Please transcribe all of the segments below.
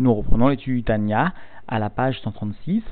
Nous reprenons l'étude du Tanya à la page 136,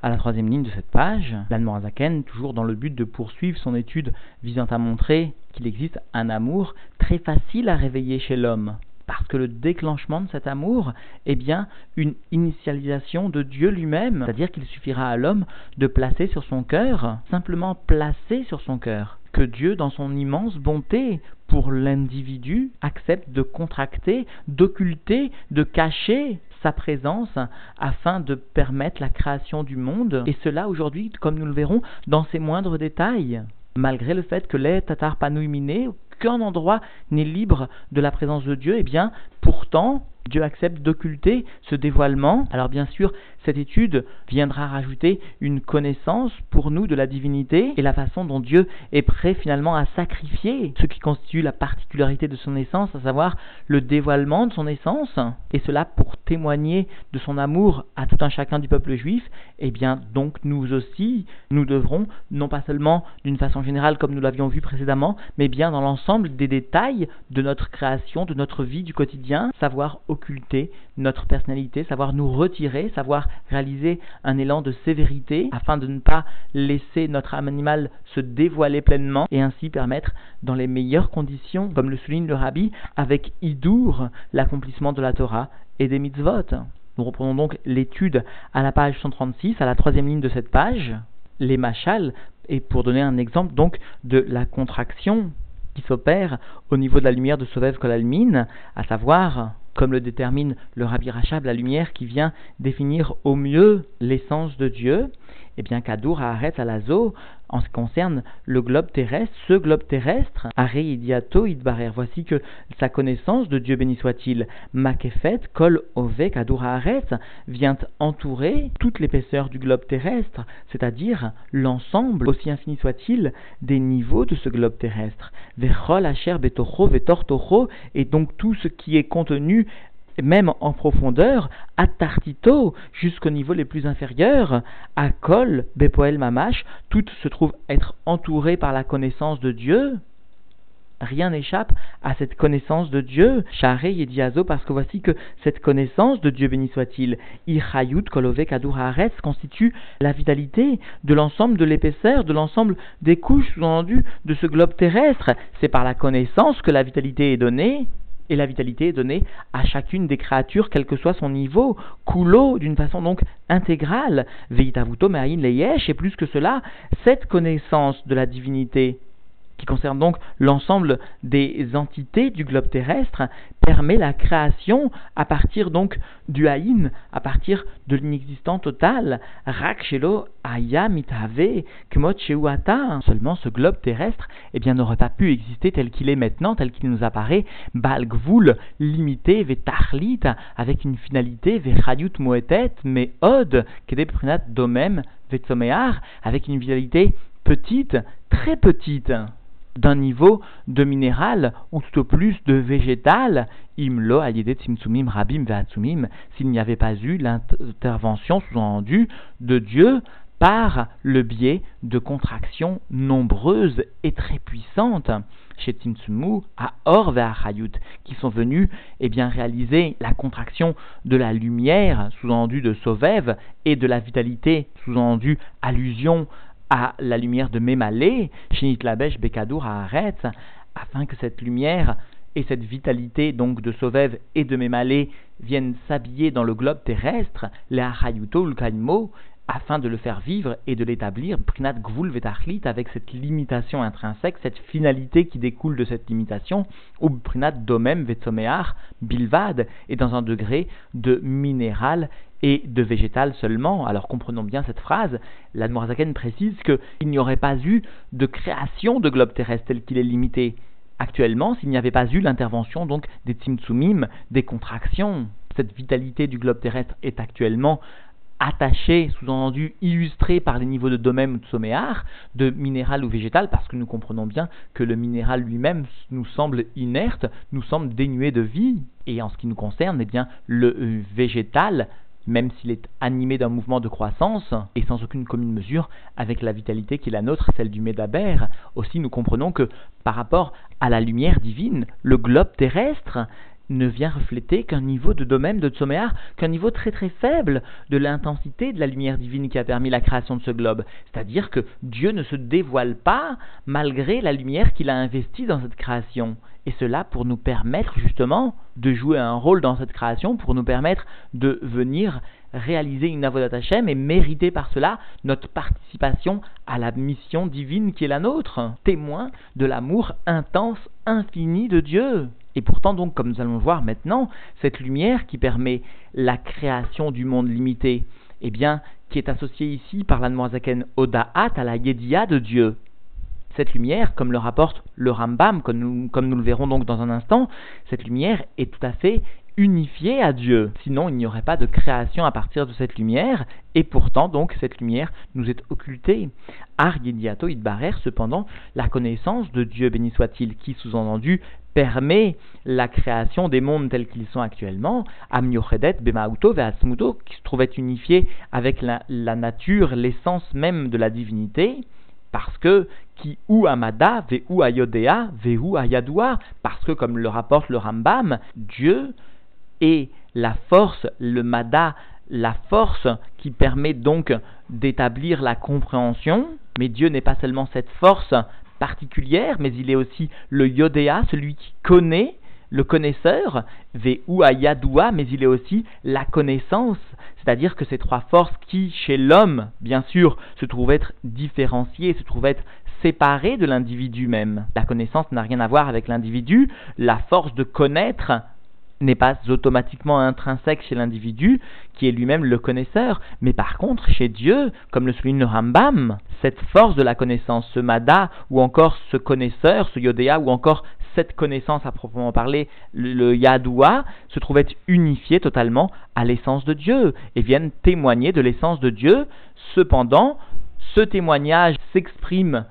à la troisième ligne de cette page. L'Anmorazaken, toujours dans le but de poursuivre son étude visant à montrer qu'il existe un amour très facile à réveiller chez l'homme. Parce que le déclenchement de cet amour est bien une initialisation de Dieu lui-même, c'est-à-dire qu'il suffira à l'homme de placer sur son cœur, simplement placer sur son cœur, que Dieu, dans son immense bonté pour l'individu, accepte de contracter, d'occulter, de cacher sa présence afin de permettre la création du monde, et cela aujourd'hui, comme nous le verrons, dans ses moindres détails. Malgré le fait que les Tatar Panouimine, qu'un endroit n'est libre de la présence de Dieu, eh bien, pourtant, Dieu accepte d'occulter ce dévoilement. Alors bien sûr, cette étude viendra rajouter une connaissance pour nous de la divinité et la façon dont Dieu est prêt finalement à sacrifier ce qui constitue la particularité de son essence, à savoir le dévoilement de son essence, et cela pour témoigner de son amour à tout un chacun du peuple juif, et bien donc nous aussi, nous devrons, non pas seulement d'une façon générale comme nous l'avions vu précédemment, mais bien dans l'ensemble des détails de notre création, de notre vie du quotidien, savoir occulter notre personnalité, savoir nous retirer, savoir réaliser un élan de sévérité afin de ne pas laisser notre âme animale se dévoiler pleinement et ainsi permettre dans les meilleures conditions, comme le souligne le rabbi, avec Idour, l'accomplissement de la Torah et des mitzvot. Nous reprenons donc l'étude à la page 136, à la troisième ligne de cette page, les machals, et pour donner un exemple donc de la contraction qui s'opère au niveau de la lumière de Sovev Kolalmin, à savoir comme le détermine le Rabbi Rachab, la lumière qui vient définir au mieux l'essence de Dieu, eh bien qu'Adour arrête à l'Azo, en ce qui concerne le globe terrestre, ce globe terrestre, Are Idiato Idbarer, voici que sa connaissance de Dieu béni soit-il, Makefet, Kol Ovek Adour arrête, vient entourer toute l'épaisseur du globe terrestre, c'est-à-dire l'ensemble, aussi infini soit-il, des niveaux de ce globe terrestre. Vechol Asher Betocho Vetortocho, et donc tout ce qui est contenu même en profondeur, à Tartito, jusqu'au niveau les plus inférieurs, à Kol, Bepoel Mamash, tout se trouve être entouré par la connaissance de Dieu. Rien n'échappe à cette connaissance de Dieu, Charé et Diazo, parce que voici que cette connaissance de Dieu béni soit-il, Irayut Kolove Kaduraretz constitue la vitalité de l'ensemble de l'épaisseur, de l'ensemble des couches sous-entendues de ce globe terrestre. C'est par la connaissance que la vitalité est donnée et la vitalité est donnée à chacune des créatures, quel que soit son niveau, coulo d'une façon donc intégrale, veitavuto me'ain leyesh, et plus que cela, cette connaissance de la divinité qui concerne donc l'ensemble des entités du globe terrestre, permet la création à partir donc du haïn, à partir de l'inexistant total. Rakshelo aya mitave kmot Seulement ce globe terrestre, eh bien, n'aurait pas pu exister tel qu'il est maintenant, tel qu'il nous apparaît, balgvul, limité, vetachlit, avec une finalité, vechayut moetet, mais od, kedeprinat domem, vetsomear, avec une vitalité petite, très petite d'un niveau de minéral ou tout au plus de végétal, imlo rabim s'il n'y avait pas eu l'intervention sous-entendue de Dieu par le biais de contractions nombreuses et très puissantes chez Tzimtsumu à Or Hayut, qui sont venus eh bien, réaliser la contraction de la lumière, sous-entendue de Sovev, et de la vitalité, sous-entendue allusion à la lumière de Mémalé, Shinit Labesh Bekadour Haaretz, afin que cette lumière et cette vitalité donc de Sovev et de Mémalé viennent s'habiller dans le globe terrestre, les Ulkaimo, afin de le faire vivre et de l'établir, Prinat Gvul Vetachlit, avec cette limitation intrinsèque, cette finalité qui découle de cette limitation, ou Prinat Domem Vetsomear Bilvad, et dans un degré de minéral et de végétal seulement. Alors comprenons bien cette phrase. La Noirzaken précise qu'il n'y aurait pas eu de création de globe terrestre tel qu'il est limité actuellement s'il n'y avait pas eu l'intervention donc des Tzimtzumim, des contractions. Cette vitalité du globe terrestre est actuellement attachée, sous-entendu illustrée par les niveaux de domaine ou de somméar, de minéral ou végétal, parce que nous comprenons bien que le minéral lui-même nous semble inerte, nous semble dénué de vie. Et en ce qui nous concerne, eh bien, le végétal même s'il est animé d'un mouvement de croissance, et sans aucune commune mesure avec la vitalité qui est la nôtre, celle du Médaber. Aussi, nous comprenons que par rapport à la lumière divine, le globe terrestre ne vient refléter qu'un niveau de domaine de Tsoméar, qu'un niveau très très faible de l'intensité de la lumière divine qui a permis la création de ce globe. C'est-à-dire que Dieu ne se dévoile pas malgré la lumière qu'il a investie dans cette création. Et cela pour nous permettre justement de jouer un rôle dans cette création, pour nous permettre de venir réaliser une avodat Hashem et mériter par cela notre participation à la mission divine qui est la nôtre, témoin de l'amour intense, infini de Dieu. Et pourtant, donc, comme nous allons voir maintenant, cette lumière qui permet la création du monde limité, eh bien, qui est associée ici par l'Anmoazaken Odaat à la Yedia de Dieu. Cette lumière, comme le rapporte le Rambam, comme nous, comme nous le verrons donc dans un instant, cette lumière est tout à fait unifié à Dieu. Sinon, il n'y aurait pas de création à partir de cette lumière, et pourtant, donc, cette lumière nous est occultée. Ar Yediato Idbarer, cependant, la connaissance de Dieu, béni soit-il, qui, sous-entendu, permet la création des mondes tels qu'ils sont actuellement, Amniochedet, Bemauto, Veasmuto, qui se trouvait unifié avec la nature, l'essence même de la divinité, parce que qui ou amada, ve ou ayodea, ve ou ayadua, parce que comme le rapporte le Rambam, Dieu et la force, le mada, la force qui permet donc d'établir la compréhension, mais Dieu n'est pas seulement cette force particulière, mais il est aussi le yodéa, celui qui connaît, le connaisseur, ou ayadua, mais il est aussi la connaissance, c'est-à-dire que ces trois forces qui, chez l'homme, bien sûr, se trouvent être différenciées, se trouvent être séparées de l'individu même. La connaissance n'a rien à voir avec l'individu, la force de connaître n'est pas automatiquement intrinsèque chez l'individu, qui est lui-même le connaisseur, mais par contre, chez Dieu, comme le souligne le Rambam, cette force de la connaissance, ce mada, ou encore ce connaisseur, ce yodéa, ou encore cette connaissance à proprement parler, le, yadoua, se trouve être unifié totalement à l'essence de Dieu, et viennent témoigner de l'essence de Dieu. Cependant, ce témoignage s'exprime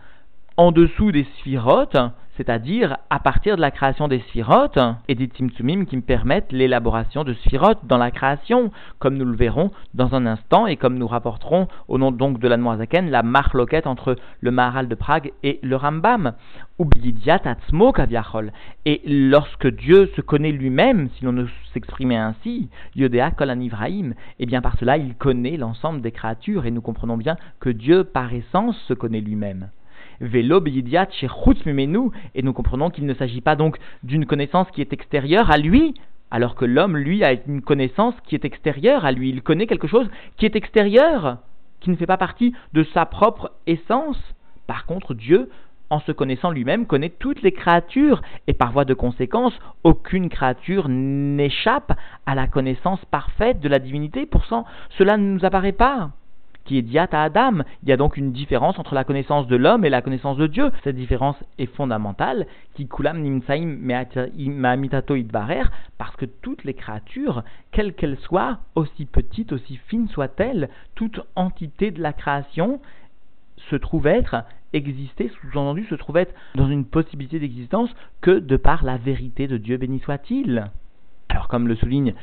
en dessous des sphirotes, c'est-à-dire à partir de la création des sphirotes et des timtsumim qui me permettent l'élaboration de sphirotes dans la création, comme nous le verrons dans un instant et comme nous rapporterons au nom donc de la Noazaken la marloquette entre le Maharal de Prague et le Rambam. Et lorsque Dieu se connaît lui-même, si l'on ne s'exprimait ainsi, Yodea Kol Ibrahim, et eh bien par cela il connaît l'ensemble des créatures et nous comprenons bien que Dieu par essence se connaît lui-même. Velo chez et nous comprenons qu'il ne s'agit pas donc d'une connaissance qui est extérieure à lui, alors que l'homme, lui, a une connaissance qui est extérieure à lui. Il connaît quelque chose qui est extérieur, qui ne fait pas partie de sa propre essence. Par contre, Dieu, en se connaissant lui-même, connaît toutes les créatures, et par voie de conséquence, aucune créature n'échappe à la connaissance parfaite de la divinité. Pourtant, cela ne nous apparaît pas qui est Adam. Il y a donc une différence entre la connaissance de l'homme et la connaissance de Dieu. Cette différence est fondamentale, qui kulam nimsaim parce que toutes les créatures, quelles qu'elles soient, aussi petites, aussi fines soient-elles, toute entité de la création se trouve être exister, sous-entendu, se trouve être dans une possibilité d'existence que de par la vérité de Dieu, béni soit-il. Alors, comme le souligne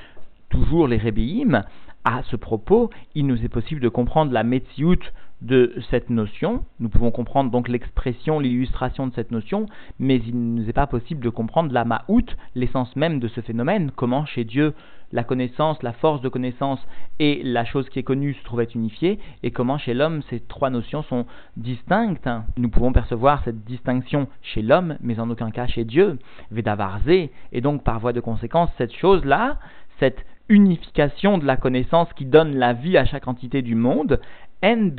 toujours les rébéim, à ce propos, il nous est possible de comprendre la metsiout de cette notion. Nous pouvons comprendre donc l'expression, l'illustration de cette notion, mais il ne nous est pas possible de comprendre la maout, l'essence même de ce phénomène, comment chez Dieu la connaissance, la force de connaissance et la chose qui est connue se trouvent unifiées, et comment chez l'homme ces trois notions sont distinctes. Nous pouvons percevoir cette distinction chez l'homme, mais en aucun cas chez Dieu, Vedavarze, et donc par voie de conséquence, cette chose-là, cette unification de la connaissance qui donne la vie à chaque entité du monde, en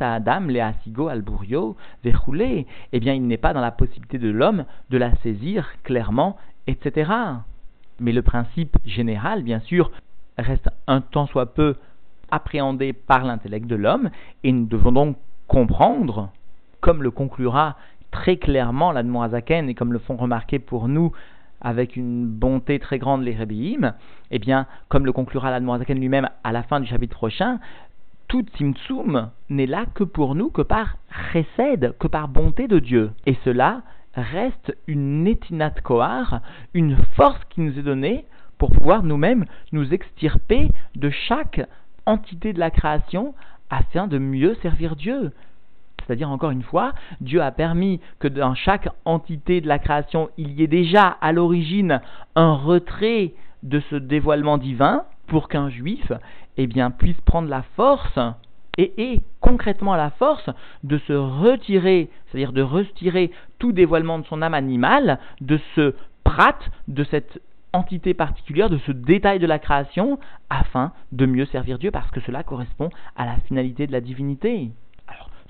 à Adam, le asigo alburio, verroulé, eh bien il n'est pas dans la possibilité de l'homme de la saisir clairement, etc. Mais le principe général, bien sûr, reste un tant soit peu appréhendé par l'intellect de l'homme, et nous devons donc comprendre, comme le conclura très clairement l'Admorazaken, et comme le font remarquer pour nous avec une bonté très grande les Rebbeim, eh bien, comme le conclura l'Admorazaken lui-même à la fin du chapitre prochain, tout Tzimtzum n'est là que pour nous, que par chesed, que par bonté de Dieu. Et cela reste une netinat kohar, une force qui nous est donnée pour pouvoir nous-mêmes nous extirper de chaque entité de la création afin de mieux servir Dieu. C'est-à-dire, encore une fois, Dieu a permis que dans chaque entité de la création, il y ait déjà à l'origine un retrait de ce dévoilement divin pour qu'un juif eh puisse prendre la force et ait concrètement la force de se retirer, c'est-à-dire de retirer tout dévoilement de son âme animale, de ce prat, de cette entité particulière, de ce détail de la création, afin de mieux servir Dieu, parce que cela correspond à la finalité de la divinité.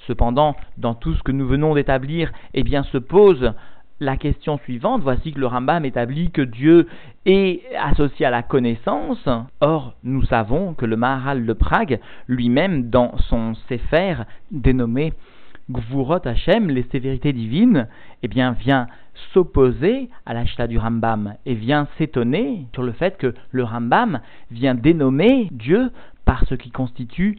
Cependant, dans tout ce que nous venons d'établir, eh bien, se pose la question suivante, voici que le Rambam établit que Dieu est associé à la connaissance. Or, nous savons que le Maharal de Prague, lui-même, dans son Sefer dénommé Gvurot Hashem, les sévérités divines, eh bien, vient s'opposer à l'achta du Rambam et vient s'étonner sur le fait que le Rambam vient dénommer Dieu par ce qui constitue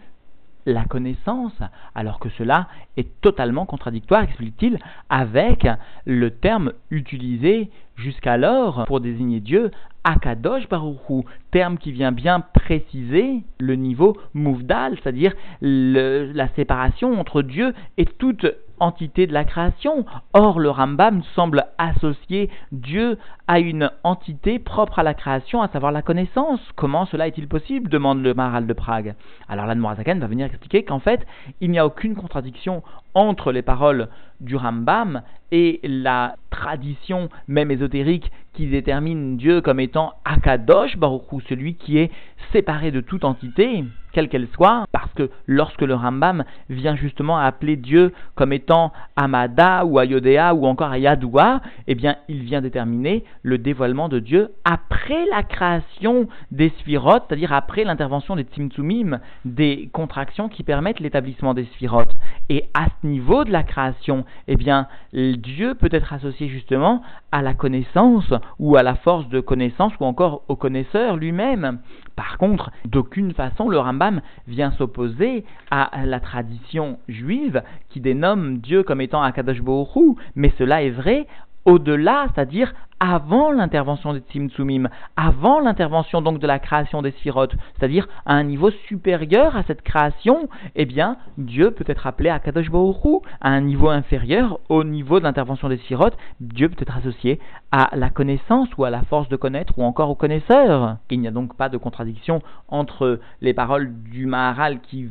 la connaissance, alors que cela est totalement contradictoire, explique-t-il, avec le terme utilisé jusqu'alors pour désigner Dieu, Akadosh Baruchu, terme qui vient bien préciser le niveau mouvdal, c'est-à-dire la séparation entre Dieu et toute entité de la création. Or, le Rambam semble associer Dieu à une entité propre à la création, à savoir la connaissance. Comment cela est-il possible? demande le Maharal de Prague. Alors, l'Anmorazaken va venir expliquer qu'en fait, il n'y a aucune contradiction entre les paroles du Rambam et la tradition même ésotérique qui détermine Dieu comme étant Akadosh Baruch celui qui est séparé de toute entité, quelle qu'elle soit, parce que lorsque le Rambam vient justement appeler Dieu comme étant Amada ou Ayodea ou encore Ayadoua, eh bien il vient déterminer le dévoilement de Dieu après la création des sphirotes, c'est-à-dire après l'intervention des Tzimtzumim, des contractions qui permettent l'établissement des sphirotes. Et à ce niveau de la création, eh bien Dieu peut être associé justement à la connaissance ou à la force de connaissance ou encore au connaisseur lui-même. Par contre, d'aucune façon le Rambam vient s'opposer à la tradition juive qui dénomme Dieu comme étant Akadosh Baruch mais cela est vrai au-delà, c'est-à-dire avant l'intervention des Tzimtzumim, avant l'intervention donc de la création des sphirotes, c'est-à-dire à un niveau supérieur à cette création, eh bien, Dieu peut être appelé à Kadosh Baruch à un niveau inférieur au niveau de l'intervention des sphirotes, Dieu peut être associé à la connaissance ou à la force de connaître ou encore au connaisseur. Il n'y a donc pas de contradiction entre les paroles du Maharal qui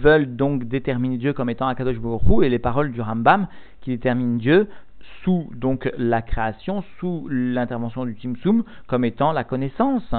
veulent donc déterminer Dieu comme étant Akadosh Baruch et les paroles du Rambam qui déterminent Dieu sous donc la création, sous l'intervention du Timsum, comme étant la connaissance.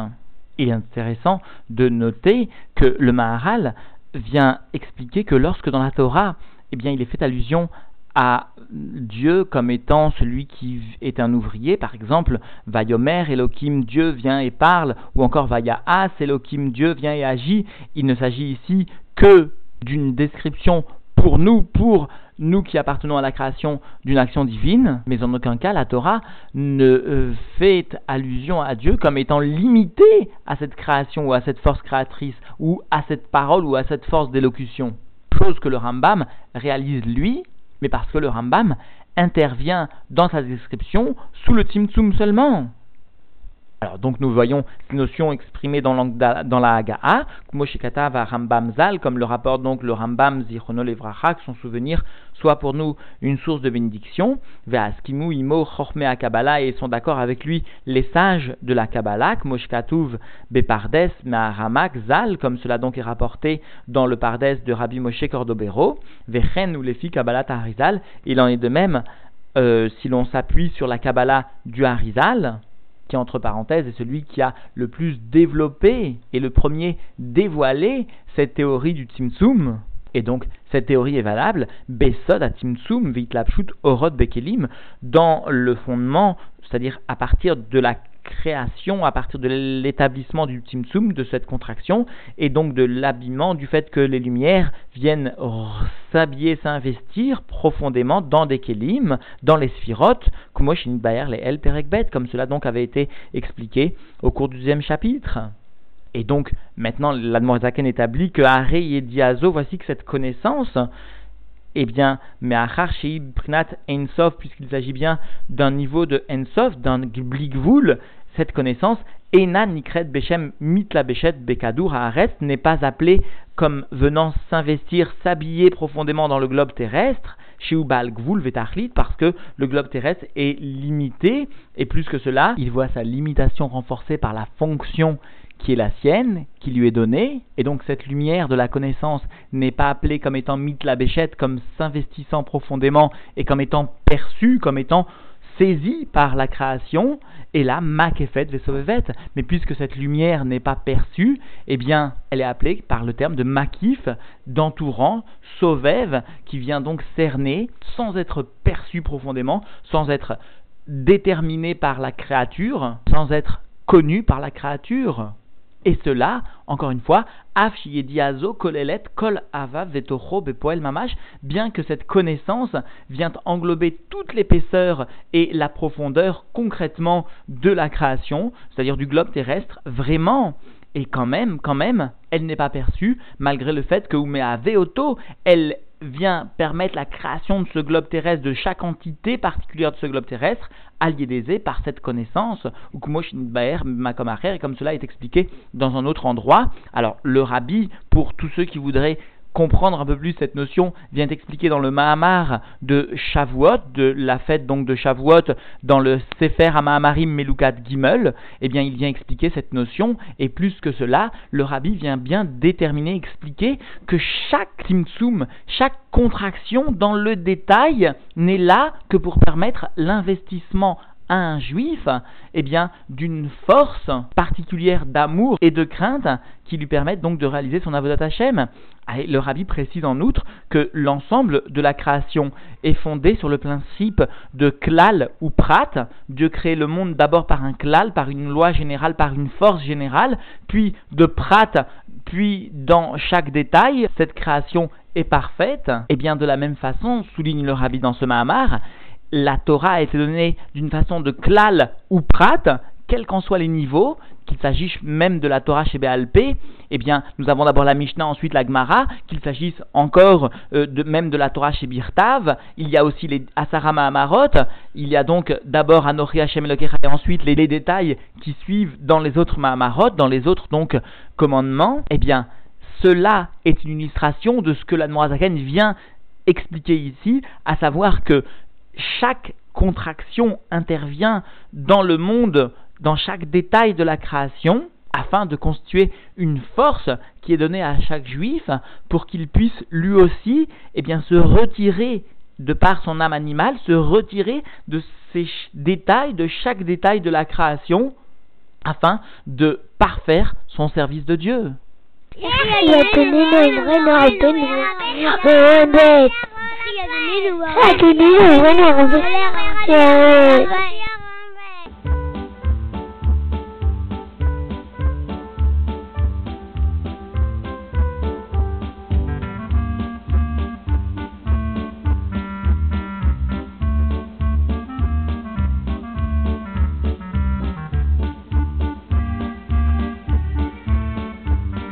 Il est intéressant de noter que le Maharal vient expliquer que lorsque dans la Torah, eh il est fait allusion à Dieu comme étant celui qui est un ouvrier, par exemple, Vayomer, Elohim, Dieu vient et parle, ou encore Vayaas, Elohim, Dieu vient et agit. Il ne s'agit ici que d'une description pour nous, pour nous qui appartenons à la création d'une action divine, mais en aucun cas la Torah ne euh, fait allusion à Dieu comme étant limité à cette création ou à cette force créatrice ou à cette parole ou à cette force d'élocution. Chose que le Rambam réalise lui, mais parce que le Rambam intervient dans sa description sous le Tzimtzum seulement. Alors, donc nous voyons ces notions exprimées dans, dans la Moshikata va Rambam Zal, comme le rapporte donc le Rambam Zichrono Levracha, son souvenir soit pour nous une source de bénédiction, Ve'askimu Imo Chorme Kabbalah, et sont d'accord avec lui les sages de la Kabbalah, Moshkatuv Bepardes Meharamak Zal, comme cela donc est rapporté dans le Pardes de Rabbi Moshe Cordobero, Vechen ou les filles Kabbalah Harizal, il en est de même euh, si l'on s'appuie sur la Kabbalah du Harizal, qui entre parenthèses est celui qui a le plus développé et le premier dévoilé cette théorie du Tzimtzum. Et donc, cette théorie est valable, Besod à Tzimtzum, Vitlapshut, Orod Bekelim, dans le fondement, c'est-à-dire à partir de la création à partir de l'établissement du Tzimtzum, de cette contraction, et donc de l'habillement du fait que les lumières viennent s'habiller, s'investir profondément dans des kelim, dans les sphirotes, les El comme cela donc avait été expliqué au cours du deuxième chapitre. Et donc, maintenant, l'Admorzaken établit que Are et Diazo, voici que cette connaissance, eh bien, mais Prinat Ensof, puisqu'il s'agit bien d'un niveau de Ensof, d'un Bligvoul, cette connaissance, Ena Nikret Bechem Mitla Bechet Bekadur Haaretz n'est pas appelé comme venant s'investir, s'habiller profondément dans le globe terrestre, chez Ubal Gvul parce que le globe terrestre est limité, et plus que cela, il voit sa limitation renforcée par la fonction qui est la sienne, qui lui est donnée, et donc cette lumière de la connaissance n'est pas appelée comme étant mitla béchette, comme s'investissant profondément et comme étant perçue, comme étant saisie par la création, et là, makefet vesovevet. Mais puisque cette lumière n'est pas perçue, eh bien, elle est appelée par le terme de makif, d'entourant, sovev, qui vient donc cerner, sans être perçue profondément, sans être déterminée par la créature, sans être connue par la créature. Et cela, encore une fois, af kolelet kol ava vetocho bepoel mamash, bien que cette connaissance vient englober toute l'épaisseur et la profondeur concrètement de la création, c'est-à-dire du globe terrestre, vraiment. Et quand même, quand même, elle n'est pas perçue, malgré le fait que Umea Veoto, elle vient permettre la création de ce globe terrestre, de chaque entité particulière de ce globe terrestre, allié par cette connaissance, ou et comme cela est expliqué dans un autre endroit. Alors, le rabbi, pour tous ceux qui voudraient comprendre un peu plus cette notion, vient expliquer dans le Mahamar de Shavuot, de la fête donc de Shavuot, dans le Sefer HaMahamarim Melukat Gimel, eh bien il vient expliquer cette notion, et plus que cela, le rabbi vient bien déterminer, expliquer que chaque Timtsum, chaque contraction dans le détail n'est là que pour permettre l'investissement un juif, eh bien, d'une force particulière d'amour et de crainte qui lui permettent donc de réaliser son avodat Hashem. Ah, le rabbi précise en outre que l'ensemble de la création est fondé sur le principe de klal ou prat. Dieu crée le monde d'abord par un klal, par une loi générale, par une force générale, puis de prat, puis dans chaque détail, cette création est parfaite. Et bien de la même façon, souligne le rabbi dans ce Mahamar, la Torah a été donnée d'une façon de klal ou prat, quels qu'en soient les niveaux, qu'il s'agisse même de la Torah chez Béalpé, eh bien, nous avons d'abord la Mishnah, ensuite la Gemara, qu'il s'agisse encore euh, de, même de la Torah chez Birtav, il y a aussi les Asarama Amarot, il y a donc d'abord Anochi Hashem et ensuite les, détails qui suivent dans les autres Mahamarot, dans les autres donc commandements, eh bien, cela est une illustration de ce que la Noazaken vient expliquer ici, à savoir que chaque contraction intervient dans le monde, dans chaque détail de la création, afin de constituer une force qui est donnée à chaque juif pour qu'il puisse lui aussi eh bien, se retirer de par son âme animale, se retirer de ces détails, de chaque détail de la création, afin de parfaire son service de Dieu. dulu. Satu dulu mana? Ya.